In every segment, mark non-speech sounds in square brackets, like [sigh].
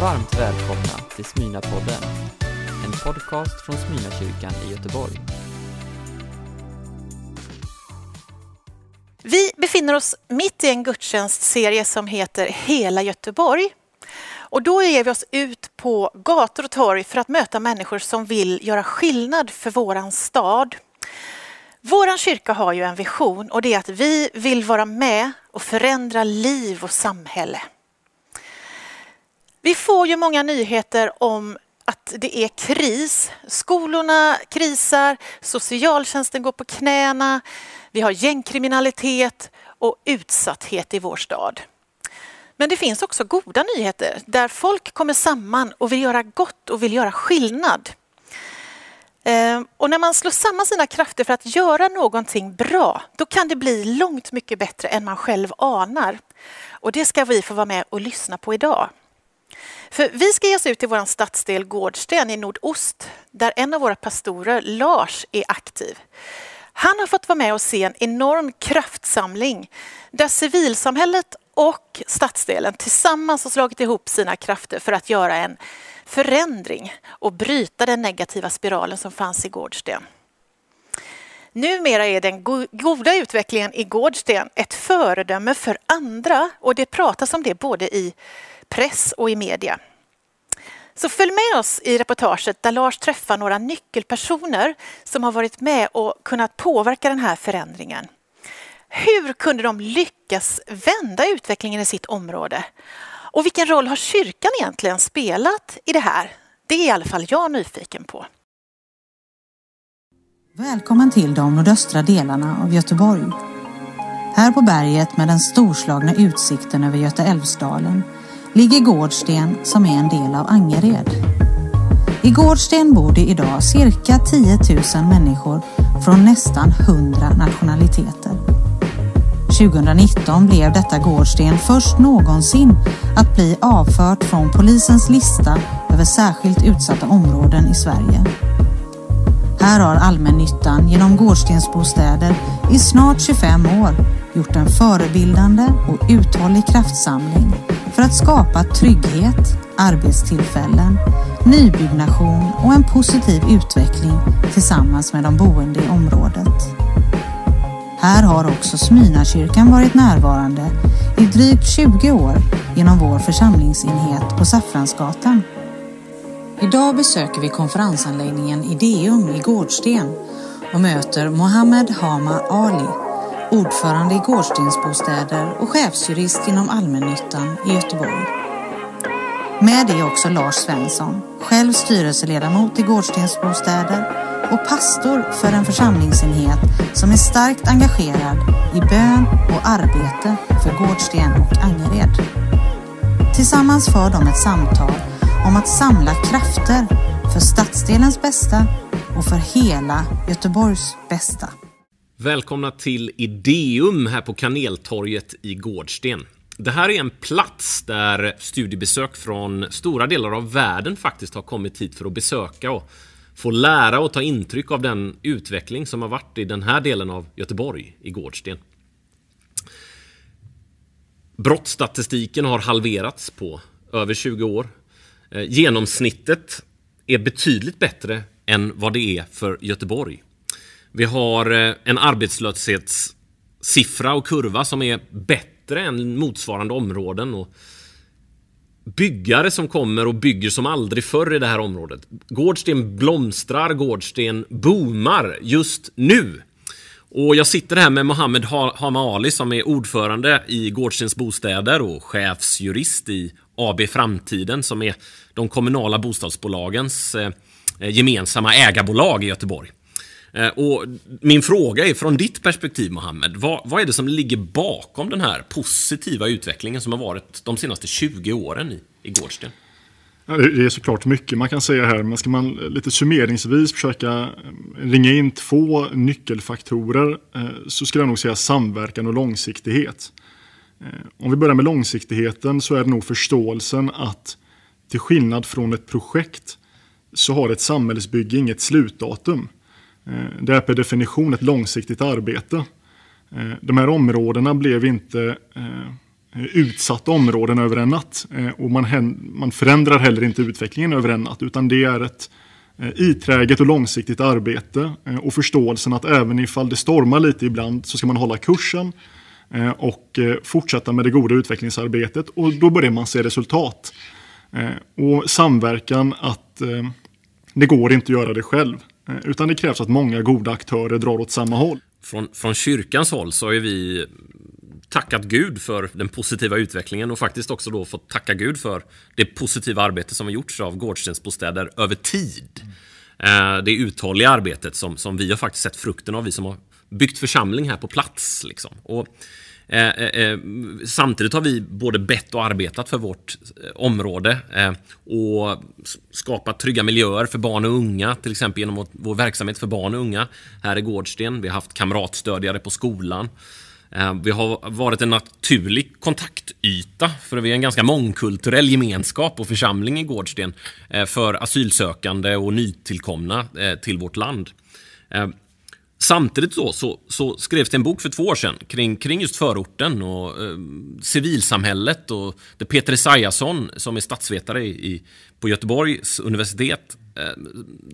Varmt välkomna till Smyna-podden, en podcast från Smyna-kyrkan i Göteborg. Vi befinner oss mitt i en gudstjänstserie som heter Hela Göteborg. Och då ger vi oss ut på gator och torg för att möta människor som vill göra skillnad för våran stad. Vår kyrka har ju en vision och det är att vi vill vara med och förändra liv och samhälle. Vi får ju många nyheter om att det är kris. Skolorna krisar, socialtjänsten går på knäna, vi har gängkriminalitet och utsatthet i vår stad. Men det finns också goda nyheter där folk kommer samman och vill göra gott och vill göra skillnad. Ehm, och när man slår samman sina krafter för att göra någonting bra, då kan det bli långt mycket bättre än man själv anar. Och det ska vi få vara med och lyssna på idag. För vi ska ge oss ut till vår stadsdel Gårdsten i nordost, där en av våra pastorer, Lars, är aktiv. Han har fått vara med och se en enorm kraftsamling där civilsamhället och stadsdelen tillsammans har slagit ihop sina krafter för att göra en förändring och bryta den negativa spiralen som fanns i Gårdsten. Numera är den goda utvecklingen i Gårdsten ett föredöme för andra och det pratas om det både i press och i media. Så följ med oss i reportaget där Lars träffar några nyckelpersoner som har varit med och kunnat påverka den här förändringen. Hur kunde de lyckas vända utvecklingen i sitt område? Och vilken roll har kyrkan egentligen spelat i det här? Det är i alla fall jag nyfiken på. Välkommen till de nordöstra delarna av Göteborg. Här på berget med den storslagna utsikten över Götaälvsdalen ligger Gårdsten som är en del av Angered. I Gårdsten bor det idag cirka 10 000 människor från nästan 100 nationaliteter. 2019 blev detta Gårdsten först någonsin att bli avfört från polisens lista över särskilt utsatta områden i Sverige. Här har allmännyttan genom Gårdstensbostäder i snart 25 år gjort en förebildande och uthållig kraftsamling för att skapa trygghet, arbetstillfällen, nybyggnation och en positiv utveckling tillsammans med de boende i området. Här har också Smyrnakyrkan varit närvarande i drygt 20 år genom vår församlingsenhet på Saffransgatan. Idag besöker vi konferensanläggningen Ideum i Gårdsten och möter Mohammed Hama Ali ordförande i Gårdstensbostäder och chefsjurist inom allmännyttan i Göteborg. Med är också Lars Svensson, själv styrelseledamot i Gårdstensbostäder och pastor för en församlingsenhet som är starkt engagerad i bön och arbete för Gårdsten och Angered. Tillsammans för de ett samtal om att samla krafter för stadsdelens bästa och för hela Göteborgs bästa. Välkomna till Ideum här på Kaneltorget i Gårdsten. Det här är en plats där studiebesök från stora delar av världen faktiskt har kommit hit för att besöka och få lära och ta intryck av den utveckling som har varit i den här delen av Göteborg, i Gårdsten. Brottsstatistiken har halverats på över 20 år. Eh, genomsnittet är betydligt bättre än vad det är för Göteborg. Vi har eh, en arbetslöshetssiffra och kurva som är bättre än motsvarande områden. Och byggare som kommer och bygger som aldrig förr i det här området. Gårdsten blomstrar, Gårdsten boomar just nu. Och jag sitter här med Mohammed Hama Ali som är ordförande i Gårdstens bostäder och chefsjurist i AB Framtiden som är de kommunala bostadsbolagens eh, gemensamma ägarbolag i Göteborg. Eh, och min fråga är från ditt perspektiv Mohammed, vad, vad, är det som ligger bakom den här positiva utvecklingen som har varit de senaste 20 åren i, i Gårdsten? Ja, det är såklart mycket man kan säga här, men ska man lite summeringsvis försöka eh, ringa in två nyckelfaktorer eh, så skulle jag nog säga samverkan och långsiktighet. Om vi börjar med långsiktigheten så är det nog förståelsen att till skillnad från ett projekt så har ett samhällsbygge inget slutdatum. Eh, det är per definition ett långsiktigt arbete. Eh, de här områdena blev inte eh, utsatta områden över en natt. Och man, man förändrar heller inte utvecklingen över en natt utan det är ett iträget och långsiktigt arbete och förståelsen att även ifall det stormar lite ibland så ska man hålla kursen och fortsätta med det goda utvecklingsarbetet och då börjar man se resultat. Och samverkan att det går inte att göra det själv. Eh, utan det krävs att många goda aktörer drar åt samma håll. Från, från kyrkans håll så har ju vi tackat Gud för den positiva utvecklingen och faktiskt också då fått tacka Gud för det positiva arbete som har gjorts av Gårdstensbostäder över tid. Mm. Det uthålliga arbetet som, som vi har faktiskt sett frukten av, vi som har byggt församling här på plats. Liksom. Och Eh, eh, eh, samtidigt har vi både bett och arbetat för vårt eh, område eh, och skapat trygga miljöer för barn och unga, till exempel genom vår verksamhet för barn och unga här i Gårdsten. Vi har haft kamratstödjare på skolan. Vi har varit en naturlig kontaktyta, för vi är en ganska mångkulturell gemenskap och församling i Gårdsten för asylsökande och nytillkomna till vårt land. Samtidigt då så, så, skrevs det en bok för två år sedan kring, kring just förorten och eh, civilsamhället och det Peter Esaiasson som är statsvetare i, på Göteborgs universitet eh,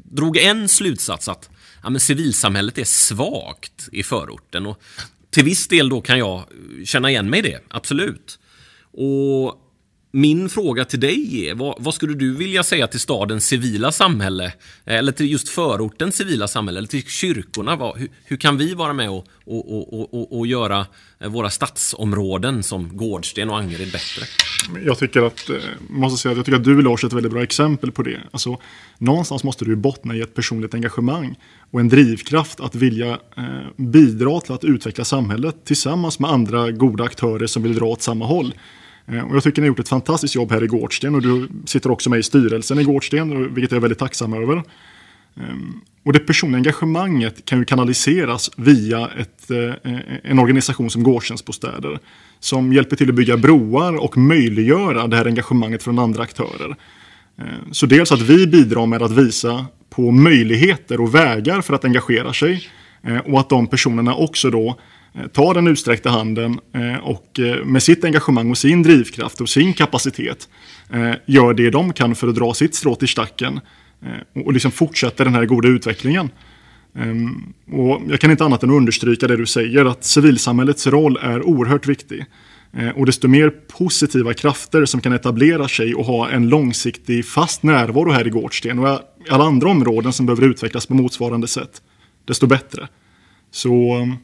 drog en slutsats att ja, men civilsamhället är svagt i förorten och till viss del då kan jag känna igen mig i det, absolut. Och min fråga till dig är, vad, vad, skulle du vilja säga till stadens civila samhälle? Eh, eller till just förortens civila samhälle, eller till kyrkorna? Vad, hur, hur, kan vi vara med och, och, och, och, och göra eh, våra stadsområden som Gårdsten och Angered bättre? Jag tycker att, eh, måste säga jag tycker att du Lars är ett väldigt bra exempel på det. Alltså, någonstans måste du bottna i ett personligt engagemang och en drivkraft att vilja eh, bidra till att utveckla samhället tillsammans med andra goda aktörer som vill dra åt samma håll. Eh, och jag tycker ni har gjort ett fantastiskt jobb här i Gårdsten och du sitter också med i styrelsen i Gårdsten, vilket jag är väldigt tacksam över. Ehm, och det personliga engagemanget kan ju kanaliseras via ett, eh, en organisation som Gårdstensbostäder som hjälper till att bygga broar och möjliggöra det här engagemanget från andra aktörer. Ehm, så dels att vi bidrar med att visa på möjligheter och vägar för att engagera sig eh, och att de personerna också då Eh, ta tar den utsträckta handen eh, och eh, med sitt engagemang och sin drivkraft och sin kapacitet gör det de kan för att dra sitt strå till stacken och liksom fortsätta den här goda utvecklingen. Ehm, och jag kan inte annat än understryka det du säger, att civilsamhällets roll är oerhört viktig. Och desto mer positiva krafter som kan etablera sig och ha en långsiktig fast närvaro här i Gårdsten och i alla andra områden som behöver utvecklas på motsvarande sätt, desto bättre. Så ehm,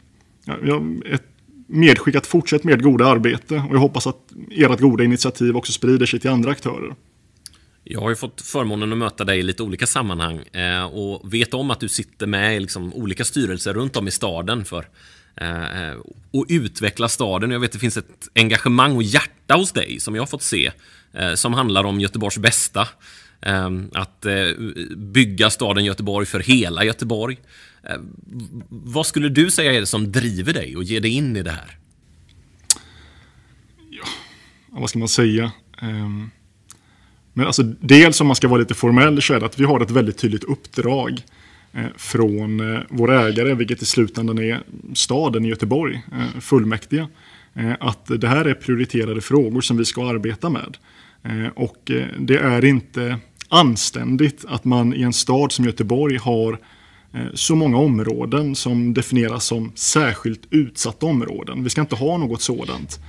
ett medskick att fortsätt med ert goda arbete och jag hoppas att ert goda initiativ också sprider sig till andra aktörer. Jag har ju fått förmånen att möta dig i lite olika sammanhang eh, och vet om att du sitter med i liksom olika styrelser runt om i staden för eh, eh, att utveckla staden. Jag vet att det finns ett engagemang och hjärta hos dig som jag har fått se eh, som handlar om Göteborgs bästa. Att bygga staden Göteborg för hela Göteborg. Eh, vad skulle du säga är det som driver dig och ger dig in i det här? Ja, vad ska man säga? Ehm, men alltså, dels om man ska vara lite formell så är det att vi har ett väldigt tydligt uppdrag eh, från eh, vår ägare, vilket i slutändan är staden i Göteborg, fullmäktige. Att det här är prioriterade frågor som vi ska arbeta med. Och det är inte anständigt att man i en stad som Göteborg har Eh, så många områden som definieras som särskilt utsatta områden. Vi ska inte ha något sådant.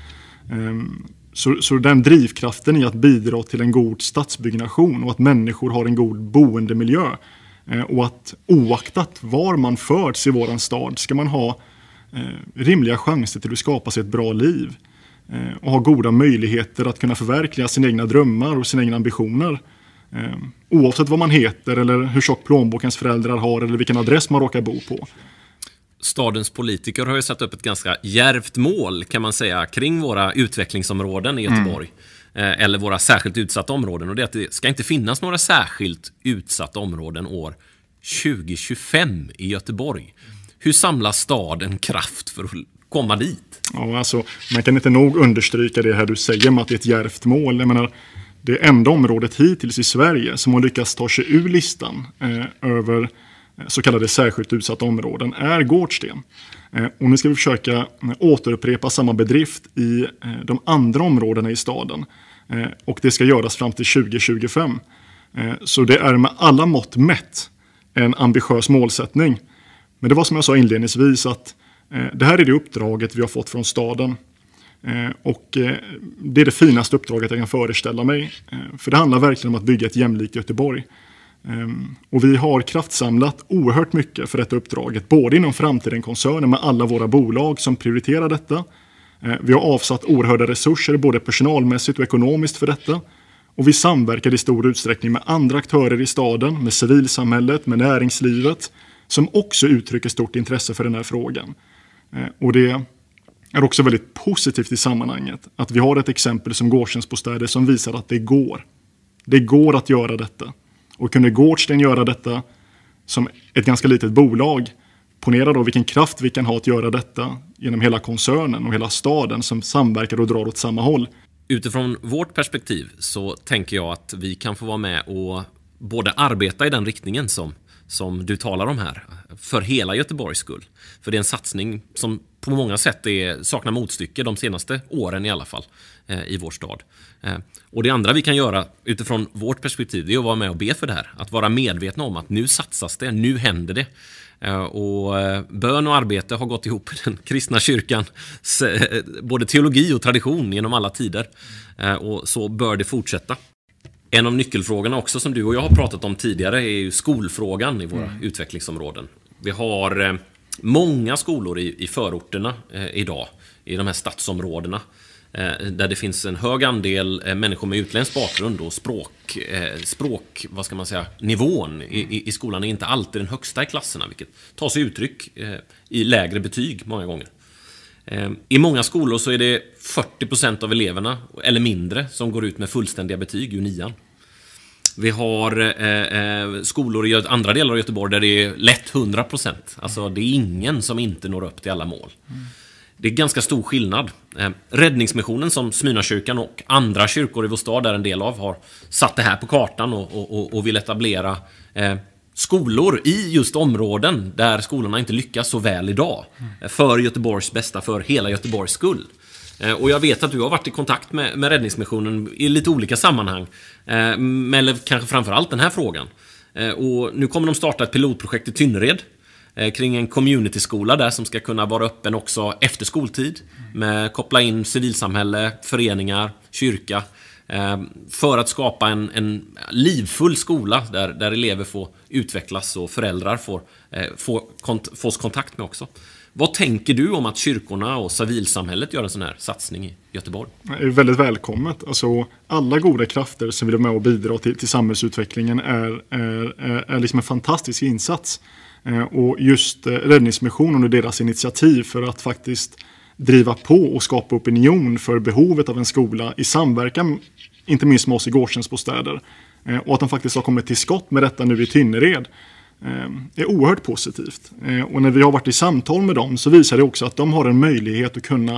Ehm, så, så, den drivkraften i att bidra till en god stadsbyggnation och att människor har en god boendemiljö eh, och att oaktat var man föds i våran stad ska man ha eh, rimliga chanser till att skapa sig ett bra liv och ha goda möjligheter att kunna förverkliga sina egna drömmar och sina egna ambitioner. Ehm, oavsett vad man heter eller hur tjock plånbok ens föräldrar har eller vilken adress man råkar bo på. Stadens politiker har ju satt upp ett ganska järvt mål kan man säga kring våra utvecklingsområden i. Göteborg. Mm. Eller våra särskilt utsatta områden. Och det är att det ska inte finnas några särskilt utsatta områden år 2025 i Göteborg. Hur samlar staden kraft för att komma dit? Ja, alltså, man kan inte nog understryka det här du säger med att det är ett järvt mål. Jag menar, det enda området hittills i Sverige som har lyckats ta sig ur listan eh, över eh, så kallade särskilt utsatta områden, är Gårdsten. Eh, och nu ska vi försöka eh, återupprepa samma bedrift i de andra områdena i staden. Och det ska göras fram till 2025. Så det är med alla mått mätt en ambitiös målsättning. Men det var som jag sa inledningsvis att det här är det uppdraget vi har fått från staden. Eh, och eh, det är det finaste uppdraget jag kan föreställa mig. Eh, för det handlar verkligen om att bygga ett jämlikt Göteborg. Och vi har kraftsamlat oerhört mycket för detta uppdraget, både inom Framtiden-koncernen med alla våra bolag som prioriterar detta. Vi har avsatt oerhörda resurser, både personalmässigt och ekonomiskt för detta. Och vi samverkar i stor utsträckning med andra aktörer i staden, med civilsamhället, med näringslivet, som också uttrycker stort intresse för den här frågan. Och det är också väldigt positivt i sammanhanget. Att vi har ett exempel som Gårdstensbostäder som visar att det går. Det går att göra detta. Och kunde Gårdsten göra detta som ett ganska litet bolag, ponera då vilken kraft vi kan ha att göra detta genom hela koncernen och hela staden som samverkar och drar åt samma håll. Utifrån vårt perspektiv så tänker jag att vi kan få vara med och både arbeta i den riktningen som som du talar om här, för hela Göteborgs skull. För det är en satsning som på många sätt är, saknar motstycke de senaste åren i alla fall eh, i vår stad. Eh, och det andra vi kan göra utifrån vårt perspektiv det är att vara med och be för det här. Att vara medvetna om att nu satsas det, nu händer det. Eh, och bön och arbete har gått ihop i den [laughs] kristna kyrkan, både teologi och tradition genom alla tider. Och så bör det fortsätta. En av nyckelfrågorna också som du och jag har pratat om tidigare är ju skolfrågan i våra mm. utvecklingsområden. Vi har eh, många skolor i, i förorterna eh, idag, i de här stadsområdena. Eh, där det finns en hög andel människor med utländsk bakgrund och språk, språk vad ska man säga, nivån i, i, skolan är inte alltid den högsta i klasserna, vilket tar sig uttryck i lägre betyg många gånger. Ehm, I många skolor så är det 40% av eleverna, eller mindre, som går ut med fullständiga betyg ur nian. Vi har eh, eh, skolor i andra delar av Göteborg där det är lätt 100%. Alltså det är ingen som inte når upp till alla mål. Det är ganska stor skillnad. Ehm, Räddningsmissionen som Smyrnakyrkan och andra kyrkor i vår stad är en del av har satt det här på kartan och, och, och vill etablera eh, skolor i just områden där skolorna inte lyckas så väl idag. Mm. För Göteborgs bästa, för hela Göteborgs skull. Eh, och jag vet att du har varit i kontakt med, med Räddningsmissionen i lite olika sammanhang. Eh, eller kanske framförallt den här frågan. Eh, och nu kommer de starta ett pilotprojekt i Tynnered kring en communityskola där som ska kunna vara öppen också efter skoltid. Med koppla in civilsamhälle, föreningar, kyrka. Ehm, för att skapa en, en livfull skola där, där elever får utvecklas och föräldrar får, eh, får kont fås kontakt med också. Vad tänker du om att kyrkorna och civilsamhället gör en sån här satsning i Göteborg? Det är väldigt välkommet. Alltså, alla goda krafter som vill vara med och bidra till, till samhällsutvecklingen är, är, är, liksom en fantastisk insats. Eh, och just eh, Räddningsmissionen och deras initiativ för att faktiskt driva på och skapa opinion för behovet av en skola i samverkan, inte minst med oss i Gårdstensbostäder. Eh, och att de faktiskt har kommit till skott med detta nu i Tynnered eh, är oerhört positivt. Eh, och när vi har varit i samtal med dem så visar det också att de har en möjlighet att kunna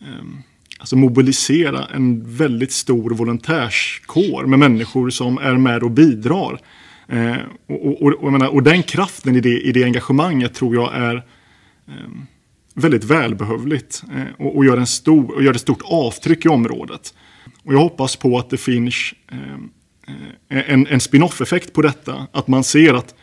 eh, alltså mobilisera en väldigt stor volontärskår med människor som är med och bidrar. Och, och, och, menar, och den kraften i det, i det engagemanget tror jag är väldigt välbehövligt och, och, gör, en stor, och gör ett stort avtryck i området. Och jag hoppas på att det finns eh, eh, en, en spin-off-effekt på detta. Att man ser att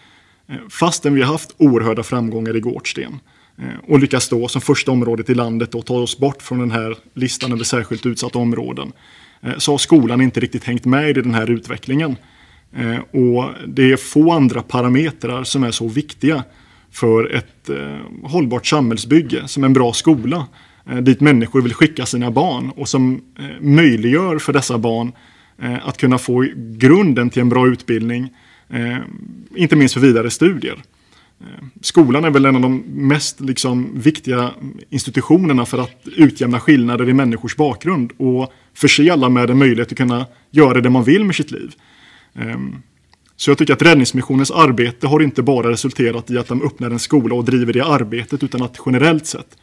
eh, fastän vi har haft oerhörda framgångar i Gårdsten eh, och lyckas då som första området i landet och ta oss bort från den här listan över särskilt utsatta områden eh, så har skolan inte riktigt hängt med i den här utvecklingen. Och det är få andra parametrar som är så viktiga för ett hållbart samhällsbygge som en bra skola Eh, dit människor vill skicka sina barn och som eh, möjliggör för dessa barn eh, att kunna få grunden till en bra utbildning inte minst för vidare studier. Skolan är väl en av de mest liksom, viktiga institutionerna för att utjämna skillnader i människors bakgrund och förse alla med en möjlighet att kunna göra det man vill med sitt liv. Ehm, så jag tycker att Räddningsmissionens arbete har inte bara resulterat i att de öppnar en skola och driver det arbetet utan att generellt sett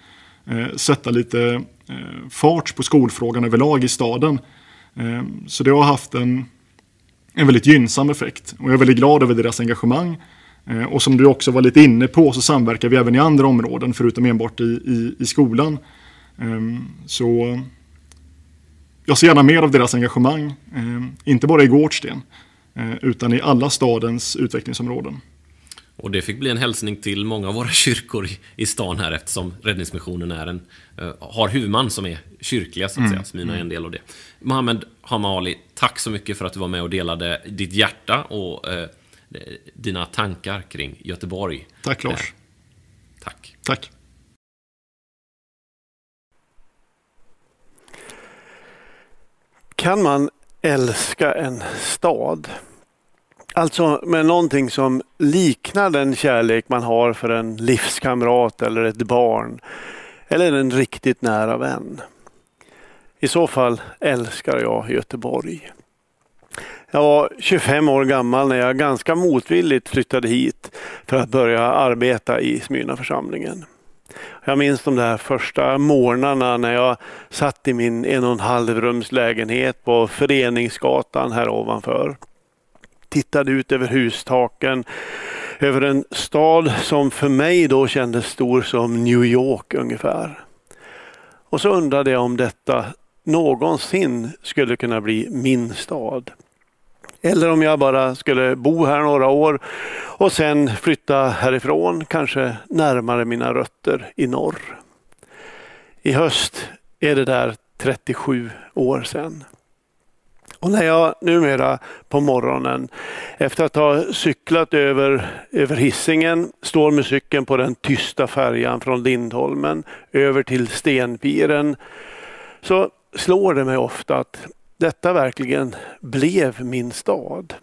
Eh, sätta lite eh, fart på skolfrågan överlag i staden. Eh, så det har haft en en väldigt gynnsam effekt. Och jag är väldigt glad över deras engagemang. Och som du också var lite inne på så samverkar vi även i andra områden förutom enbart i, i, i skolan. Så jag ser gärna mer av deras engagemang, inte bara i Gårdsten utan i alla stadens utvecklingsområden. Och det fick bli en hälsning till många av våra kyrkor i stan här eftersom Räddningsmissionen är en, uh, har huvudman som är kyrkliga så att mm. säga. Smina är en del av det. Mohammed Hamali, tack så mycket för att du var med och delade ditt hjärta och uh, dina tankar kring Göteborg. Tack Lars. Uh, tack. Tack. Kan man älska en stad? Alltså med någonting som liknar den kärlek man har för en livskamrat eller ett barn. Eller en riktigt nära vän. I så fall älskar jag Göteborg. Jag var 25 år gammal när jag ganska motvilligt flyttade hit för att börja arbeta i Smyrnaförsamlingen. Jag minns de där första morgnarna när jag satt i min en och en halv rums lägenhet på Föreningsgatan här ovanför tittade ut över hustaken över en stad som för mig då kändes stor som New York ungefär. Och så undrade jag om detta någonsin skulle kunna bli min stad. Eller om jag bara skulle bo här några år och sen flytta härifrån, kanske närmare mina rötter i norr. I höst är det där 37 år sedan. Och när jag numera på morgonen efter att ha cyklat över, över hissingen står med cykeln på den tysta färjan från Lindholmen över till Stenpiren så slår det mig ofta att detta verkligen blev min stad.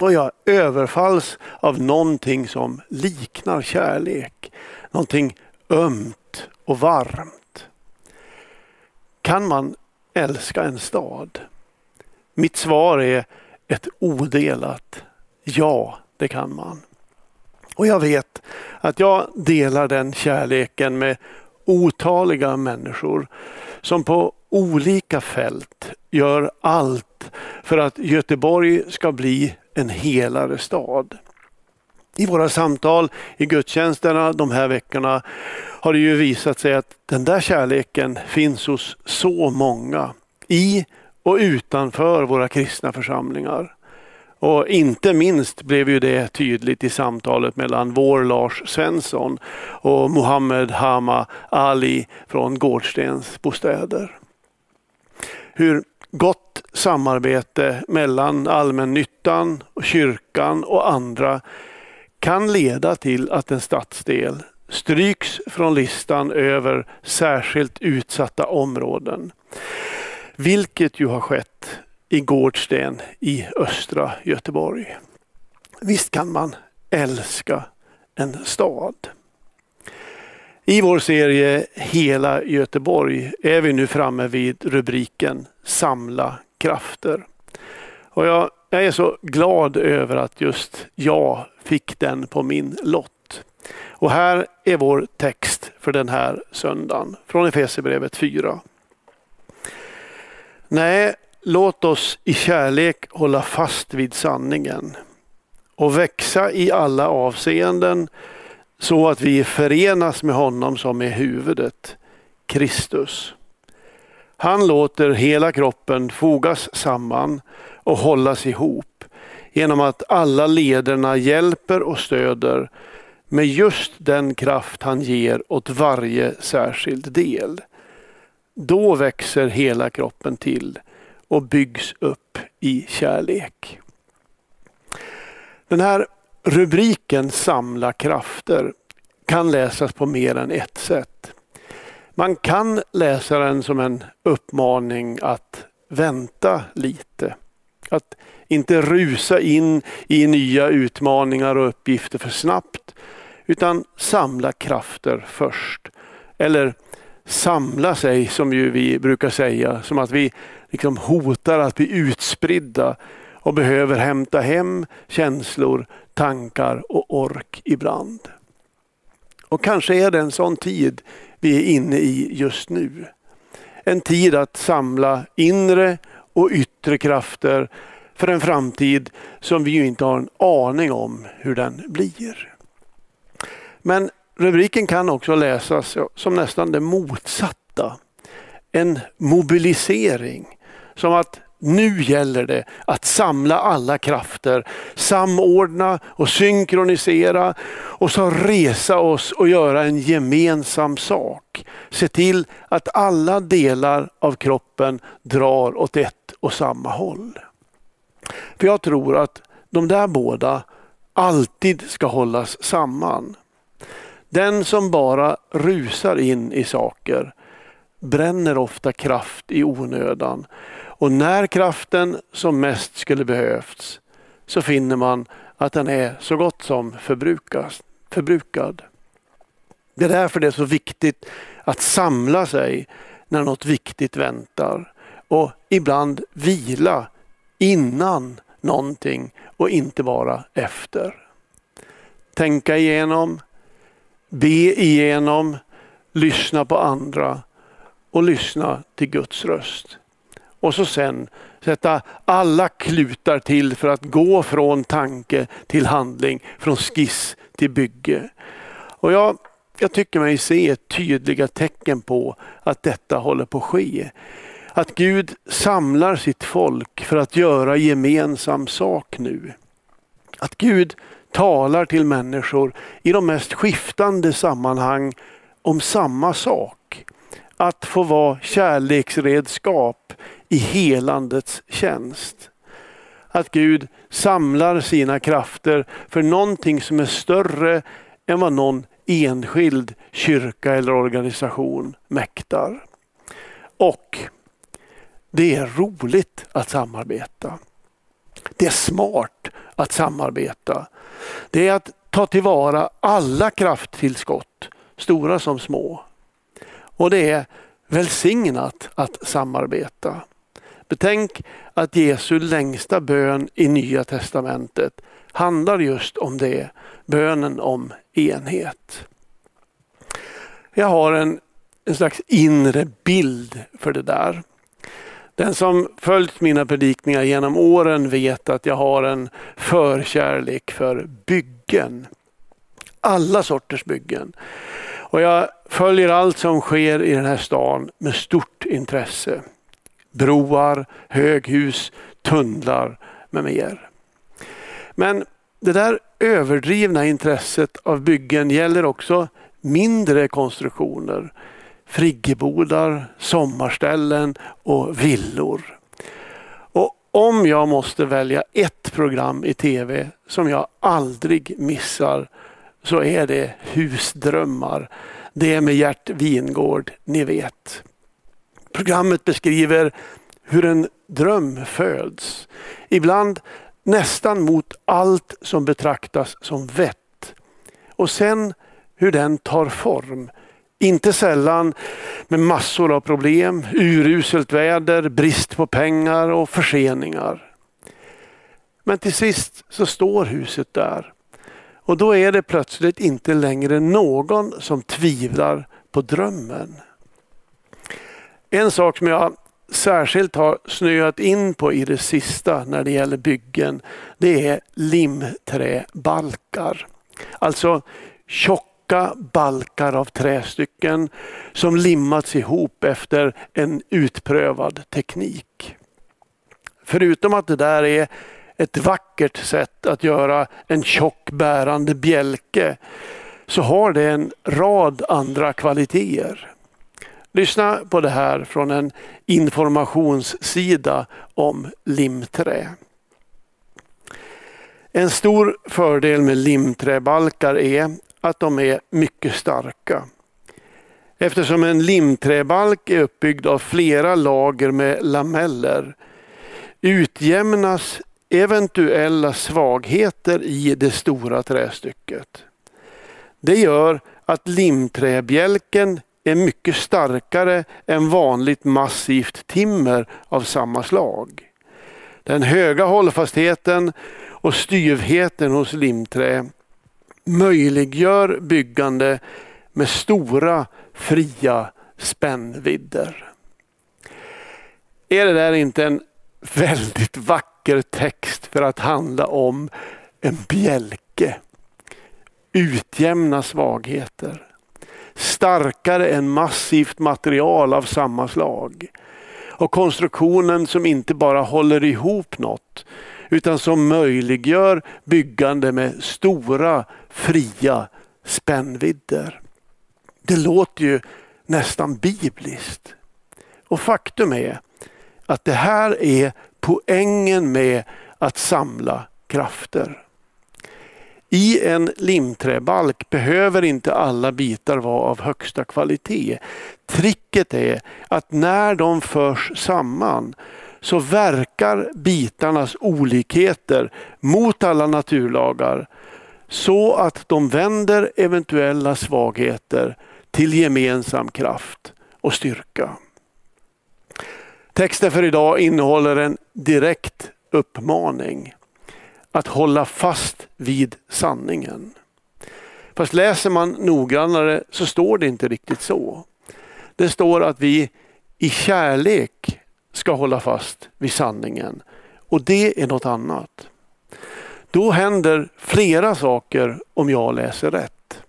Och jag överfalls av någonting som liknar kärlek. Någonting ömt och varmt. Kan man älska en stad? Mitt svar är ett odelat ja, det kan man. Och jag vet att jag delar den kärleken med otaliga människor som på olika fält gör allt för att Göteborg ska bli en helare stad. I våra samtal i gudstjänsterna de här veckorna har det ju visat sig att den där kärleken finns hos så många i och utanför våra kristna församlingar. Och inte minst blev ju det tydligt i samtalet mellan vår Lars Svensson och Mohammed Hama Ali från Gårdstens bostäder. Hur gott samarbete mellan allmännyttan, och kyrkan och andra kan leda till att en stadsdel stryks från listan över särskilt utsatta områden. Vilket ju har skett i Gårdsten i östra Göteborg. Visst kan man älska en stad. I vår serie Hela Göteborg är vi nu framme vid rubriken Samla krafter. Och jag, jag är så glad över att just jag fick den på min lott. Och här är vår text för den här söndagen från Efesierbrevet 4. Nej, låt oss i kärlek hålla fast vid sanningen och växa i alla avseenden så att vi förenas med honom som är huvudet, Kristus. Han låter hela kroppen fogas samman och hållas ihop genom att alla lederna hjälper och stöder med just den kraft han ger åt varje särskild del. Då växer hela kroppen till och byggs upp i kärlek. Den här rubriken Samla krafter kan läsas på mer än ett sätt. Man kan läsa den som en uppmaning att vänta lite. Att inte rusa in i nya utmaningar och uppgifter för snabbt utan samla krafter först. Eller samla sig som ju vi brukar säga, som att vi liksom hotar att bli utspridda och behöver hämta hem känslor, tankar och ork ibland. Och kanske är det en sån tid vi är inne i just nu. En tid att samla inre och yttre krafter för en framtid som vi ju inte har en aning om hur den blir. Men rubriken kan också läsas som nästan det motsatta. En mobilisering. Som att nu gäller det att samla alla krafter, samordna och synkronisera och så resa oss och göra en gemensam sak. Se till att alla delar av kroppen drar åt ett och samma håll. För jag tror att de där båda alltid ska hållas samman. Den som bara rusar in i saker bränner ofta kraft i onödan och när kraften som mest skulle behövts så finner man att den är så gott som förbrukad. Det är därför det är så viktigt att samla sig när något viktigt väntar och ibland vila innan någonting och inte bara efter. Tänka igenom, be igenom, lyssna på andra och lyssna till Guds röst. Och så sen sätta alla klutar till för att gå från tanke till handling, från skiss till bygge. Och jag, jag tycker mig se tydliga tecken på att detta håller på att ske. Att Gud samlar sitt folk för att göra gemensam sak nu. Att Gud talar till människor i de mest skiftande sammanhang om samma sak. Att få vara kärleksredskap i helandets tjänst. Att Gud samlar sina krafter för någonting som är större än vad någon enskild kyrka eller organisation mäktar. Och det är roligt att samarbeta. Det är smart att samarbeta. Det är att ta tillvara alla krafttillskott, stora som små. Och det är välsignat att samarbeta. Betänk att Jesu längsta bön i Nya Testamentet handlar just om det, bönen om enhet. Jag har en, en slags inre bild för det där. Den som följt mina predikningar genom åren vet att jag har en förkärlek för byggen. Alla sorters byggen. Och jag följer allt som sker i den här stan med stort intresse. Broar, höghus, tunnlar med mer. Men det där överdrivna intresset av byggen gäller också mindre konstruktioner friggebodar, sommarställen och villor. Och om jag måste välja ett program i tv som jag aldrig missar så är det Husdrömmar. Det med Gert Wingård, ni vet. Programmet beskriver hur en dröm föds. Ibland nästan mot allt som betraktas som vett. Och sen hur den tar form inte sällan med massor av problem, uruselt väder, brist på pengar och förseningar. Men till sist så står huset där. Och då är det plötsligt inte längre någon som tvivlar på drömmen. En sak som jag särskilt har snöat in på i det sista när det gäller byggen, det är limträbalkar. Alltså tjock tjocka balkar av trästycken som limmats ihop efter en utprövad teknik. Förutom att det där är ett vackert sätt att göra en tjock bärande bjälke så har det en rad andra kvaliteter. Lyssna på det här från en informationssida om limträ. En stor fördel med limträbalkar är att de är mycket starka. Eftersom en limträbalk är uppbyggd av flera lager med lameller utjämnas eventuella svagheter i det stora trästycket. Det gör att limträbjälken är mycket starkare än vanligt massivt timmer av samma slag. Den höga hållfastheten och styvheten hos limträ möjliggör byggande med stora fria spännvidder. Är det där inte en väldigt vacker text för att handla om en bjälke. Utjämna svagheter. Starkare än massivt material av samma slag. Och konstruktionen som inte bara håller ihop något utan som möjliggör byggande med stora fria spännvidder. Det låter ju nästan bibliskt. Och faktum är att det här är poängen med att samla krafter. I en limträbalk behöver inte alla bitar vara av högsta kvalitet. Tricket är att när de förs samman så verkar bitarnas olikheter mot alla naturlagar så att de vänder eventuella svagheter till gemensam kraft och styrka. Texten för idag innehåller en direkt uppmaning att hålla fast vid sanningen. Fast läser man noggrannare så står det inte riktigt så. Det står att vi i kärlek ska hålla fast vid sanningen och det är något annat. Då händer flera saker om jag läser rätt.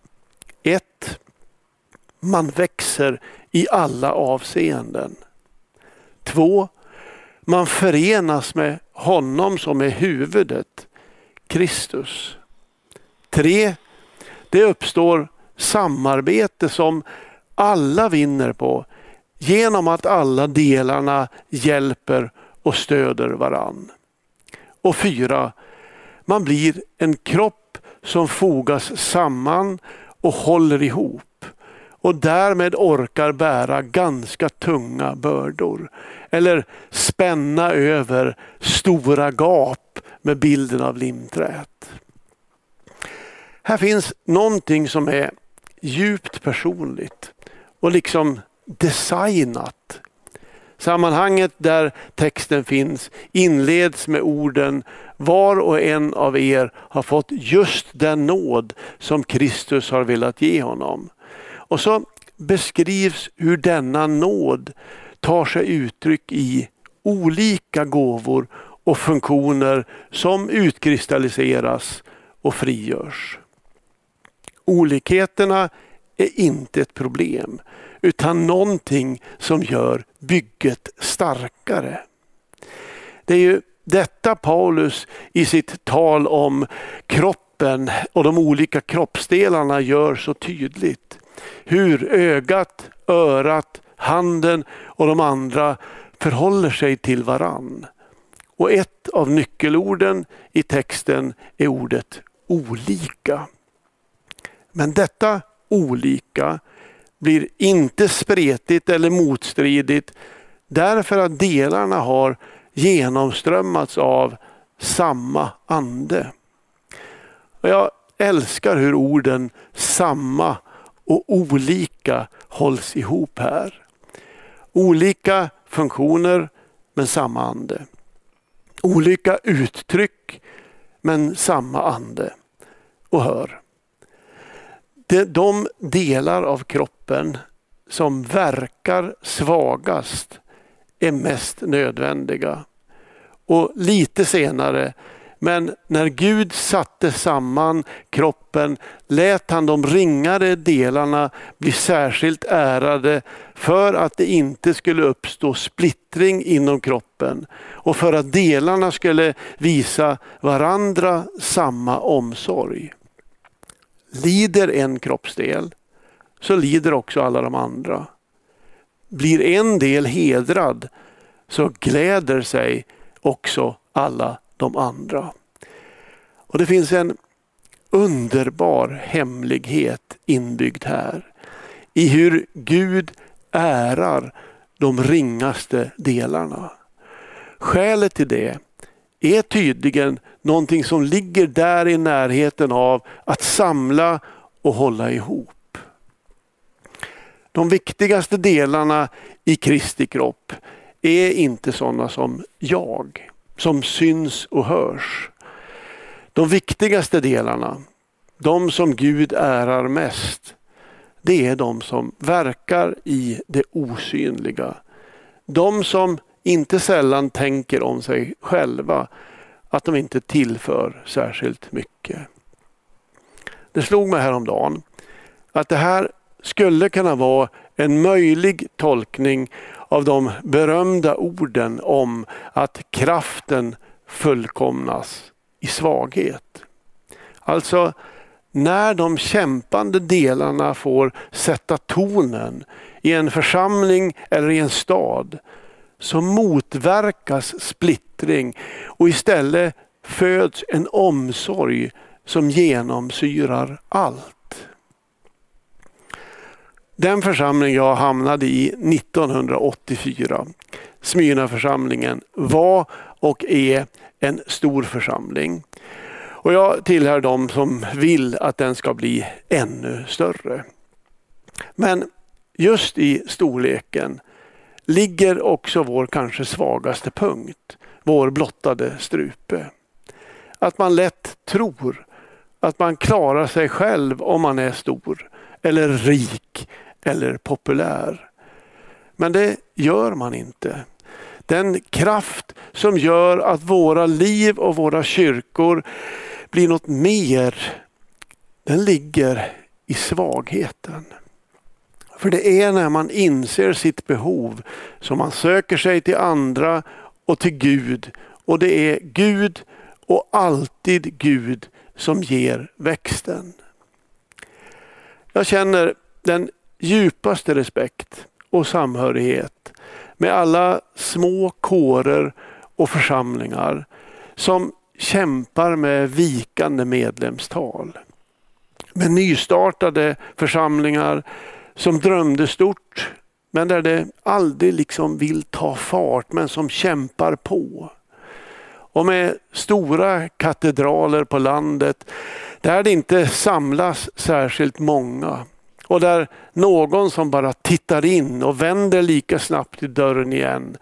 1. Man växer i alla avseenden. 2. Man förenas med honom som är huvudet, Kristus. 3. Det uppstår samarbete som alla vinner på genom att alla delarna hjälper och stöder varann. Och 4. Man blir en kropp som fogas samman och håller ihop och därmed orkar bära ganska tunga bördor. Eller spänna över stora gap med bilden av limträt. Här finns någonting som är djupt personligt och liksom designat. Sammanhanget där texten finns inleds med orden var och en av er har fått just den nåd som Kristus har velat ge honom. Och så beskrivs hur denna nåd tar sig uttryck i olika gåvor och funktioner som utkristalliseras och frigörs. Olikheterna är inte ett problem utan någonting som gör bygget starkare. Det är ju detta Paulus i sitt tal om kroppen och de olika kroppsdelarna gör så tydligt. Hur ögat, örat, handen och de andra förhåller sig till varann. Och ett av nyckelorden i texten är ordet olika. Men detta olika blir inte spretigt eller motstridigt därför att delarna har genomströmmats av samma ande. Och jag älskar hur orden samma och olika hålls ihop här. Olika funktioner men samma ande. Olika uttryck men samma ande. Och hör. De delar av kroppen som verkar svagast är mest nödvändiga. Och lite senare, men när Gud satte samman kroppen lät han de ringare delarna bli särskilt ärade för att det inte skulle uppstå splittring inom kroppen och för att delarna skulle visa varandra samma omsorg. Lider en kroppsdel så lider också alla de andra. Blir en del hedrad så gläder sig också alla de andra. Och Det finns en underbar hemlighet inbyggd här i hur Gud ärar de ringaste delarna. Skälet till det är tydligen någonting som ligger där i närheten av att samla och hålla ihop. De viktigaste delarna i Kristi kropp är inte sådana som jag, som syns och hörs. De viktigaste delarna, de som Gud ärar mest, det är de som verkar i det osynliga. De som inte sällan tänker om sig själva att de inte tillför särskilt mycket. Det slog mig häromdagen att det här skulle kunna vara en möjlig tolkning av de berömda orden om att kraften fullkomnas i svaghet. Alltså när de kämpande delarna får sätta tonen i en församling eller i en stad så motverkas splittring och istället föds en omsorg som genomsyrar allt. Den församling jag hamnade i 1984, Smyrnaförsamlingen, var och är en stor församling. Och jag tillhör de som vill att den ska bli ännu större. Men just i storleken ligger också vår kanske svagaste punkt, vår blottade strupe. Att man lätt tror att man klarar sig själv om man är stor eller rik eller populär. Men det gör man inte. Den kraft som gör att våra liv och våra kyrkor blir något mer, den ligger i svagheten. För det är när man inser sitt behov som man söker sig till andra och till Gud. Och det är Gud och alltid Gud som ger växten. Jag känner den djupaste respekt och samhörighet med alla små kårer och församlingar som kämpar med vikande medlemstal. Med nystartade församlingar som drömde stort men där det aldrig liksom vill ta fart men som kämpar på. Och med stora katedraler på landet där det inte samlas särskilt många och där någon som bara tittar in och vänder lika snabbt i dörren igen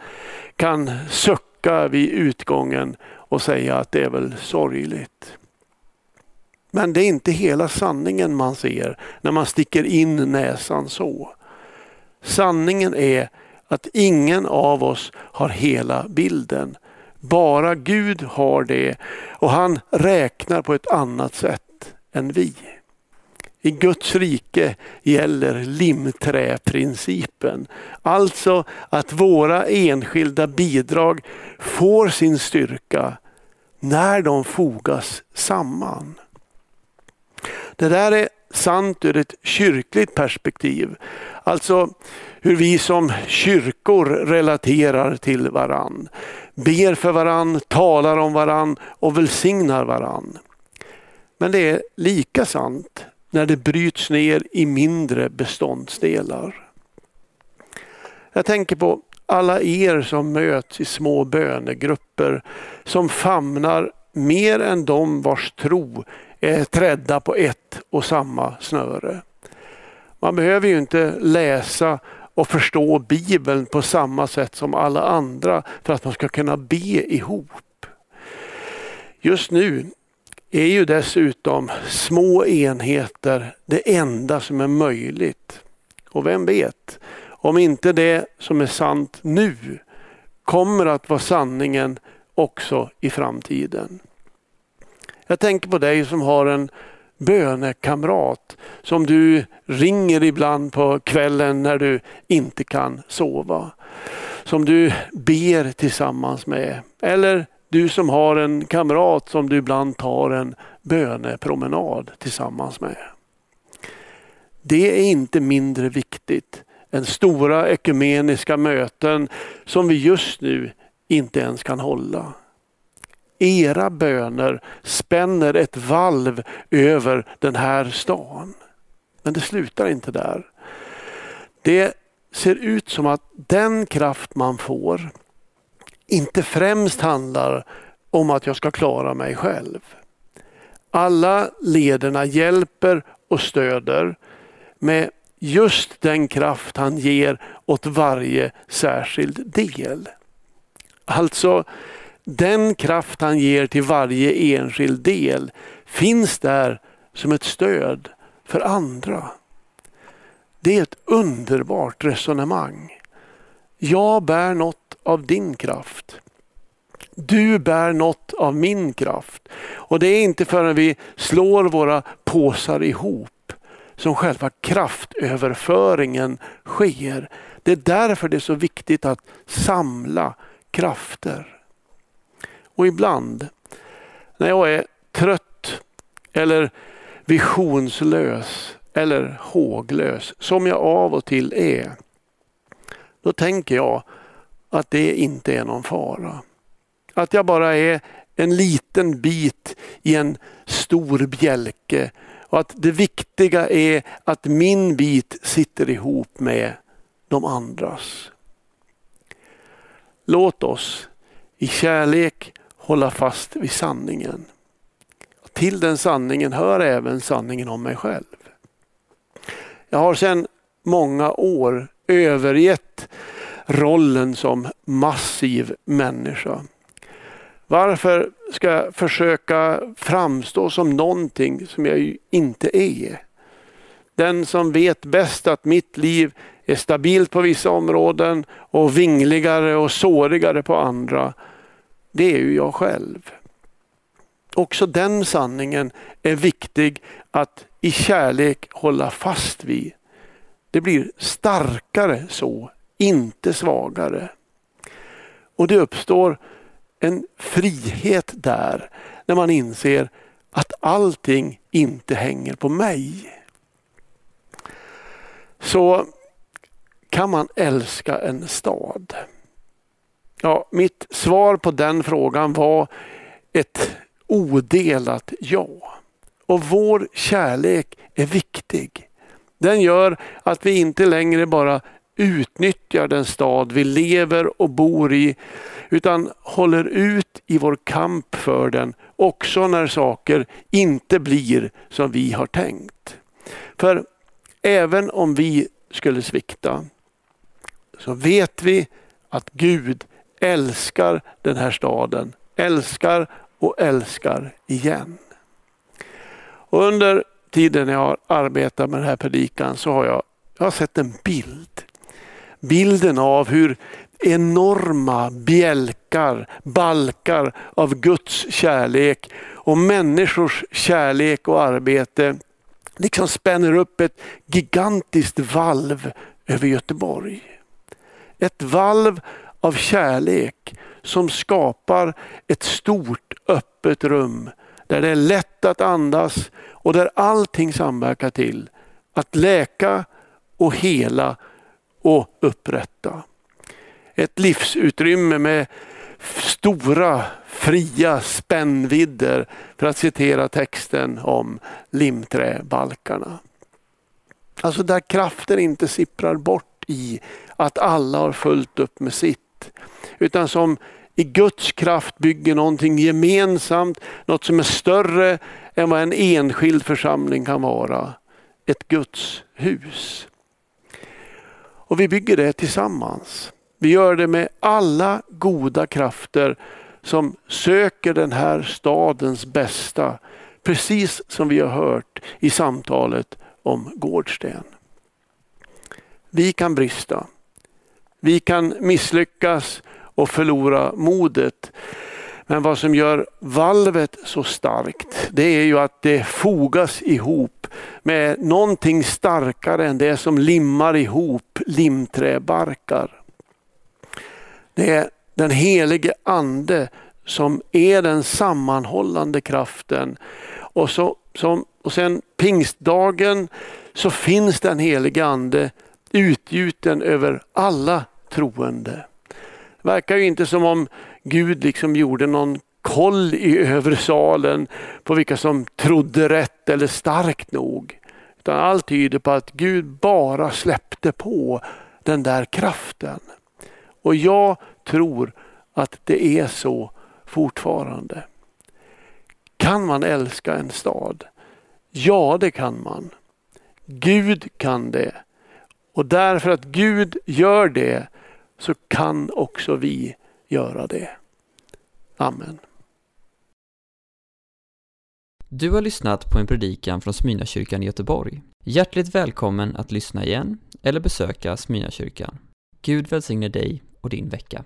kan sucka vid utgången och säga att det är väl sorgligt. Men det är inte hela sanningen man ser när man sticker in näsan så. Sanningen är att ingen av oss har hela bilden. Bara Gud har det och han räknar på ett annat sätt än vi. I Guds rike gäller limträprincipen. Alltså att våra enskilda bidrag får sin styrka när de fogas samman. Det där är sant ur ett kyrkligt perspektiv. Alltså hur vi som kyrkor relaterar till varann. Ber för varann, talar om varann och välsignar varann. Men det är lika sant när det bryts ner i mindre beståndsdelar. Jag tänker på alla er som möts i små bönegrupper som famnar mer än de vars tro är trädda på ett och samma snöre. Man behöver ju inte läsa och förstå Bibeln på samma sätt som alla andra för att man ska kunna be ihop. Just nu är ju dessutom små enheter det enda som är möjligt. Och vem vet, om inte det som är sant nu kommer att vara sanningen också i framtiden. Jag tänker på dig som har en bönekamrat som du ringer ibland på kvällen när du inte kan sova. Som du ber tillsammans med. Eller du som har en kamrat som du ibland tar en bönepromenad tillsammans med. Det är inte mindre viktigt än stora ekumeniska möten som vi just nu inte ens kan hålla. Era böner spänner ett valv över den här stan. Men det slutar inte där. Det ser ut som att den kraft man får inte främst handlar om att jag ska klara mig själv. Alla lederna hjälper och stöder med just den kraft han ger åt varje särskild del. Alltså den kraft han ger till varje enskild del finns där som ett stöd för andra. Det är ett underbart resonemang. Jag bär något av din kraft. Du bär något av min kraft. Och det är inte förrän vi slår våra påsar ihop som själva kraftöverföringen sker. Det är därför det är så viktigt att samla krafter. Och ibland när jag är trött eller visionslös eller håglös, som jag av och till är, då tänker jag att det inte är någon fara. Att jag bara är en liten bit i en stor bjälke och att det viktiga är att min bit sitter ihop med de andras. Låt oss i kärlek hålla fast vid sanningen. Till den sanningen hör även sanningen om mig själv. Jag har sedan många år övergett rollen som massiv människa. Varför ska jag försöka framstå som någonting som jag inte är? Den som vet bäst att mitt liv är stabilt på vissa områden och vingligare och sårigare på andra. Det är ju jag själv. Också den sanningen är viktig att i kärlek hålla fast vid. Det blir starkare så, inte svagare. Och det uppstår en frihet där när man inser att allting inte hänger på mig. Så kan man älska en stad? Ja, mitt svar på den frågan var ett odelat ja. Och vår kärlek är viktig. Den gör att vi inte längre bara utnyttjar den stad vi lever och bor i utan håller ut i vår kamp för den också när saker inte blir som vi har tänkt. För även om vi skulle svikta så vet vi att Gud älskar den här staden, älskar och älskar igen. Och under tiden jag har arbetat med den här predikan så har jag, jag har sett en bild. Bilden av hur enorma bjälkar, balkar av Guds kärlek och människors kärlek och arbete liksom spänner upp ett gigantiskt valv över Göteborg. Ett valv av kärlek som skapar ett stort öppet rum där det är lätt att andas och där allting samverkar till att läka och hela och upprätta. Ett livsutrymme med stora fria spännvidder för att citera texten om limträbalkarna. Alltså där kraften inte sipprar bort i att alla har fullt upp med sitt sitt. Utan som i Guds kraft bygger någonting gemensamt, något som är större än vad en enskild församling kan vara. Ett Guds hus. Och vi bygger det tillsammans. Vi gör det med alla goda krafter som söker den här stadens bästa. Precis som vi har hört i samtalet om Gårdsten. Vi kan brista. Vi kan misslyckas och förlora modet. Men vad som gör valvet så starkt, det är ju att det fogas ihop med någonting starkare än det som limmar ihop limträbarkar. Det är den helige ande som är den sammanhållande kraften. Och, så, som, och sen pingstdagen så finns den helige ande utgjuten över alla troende. Det verkar ju inte som om Gud liksom gjorde någon koll i övre salen på vilka som trodde rätt eller starkt nog. Utan allt tyder på att Gud bara släppte på den där kraften. Och jag tror att det är så fortfarande. Kan man älska en stad? Ja, det kan man. Gud kan det. Och därför att Gud gör det så kan också vi göra det. Amen. Du har lyssnat på en predikan från Smyrnakyrkan i Göteborg. Hjärtligt välkommen att lyssna igen eller besöka Smyrnakyrkan. Gud välsigne dig och din vecka.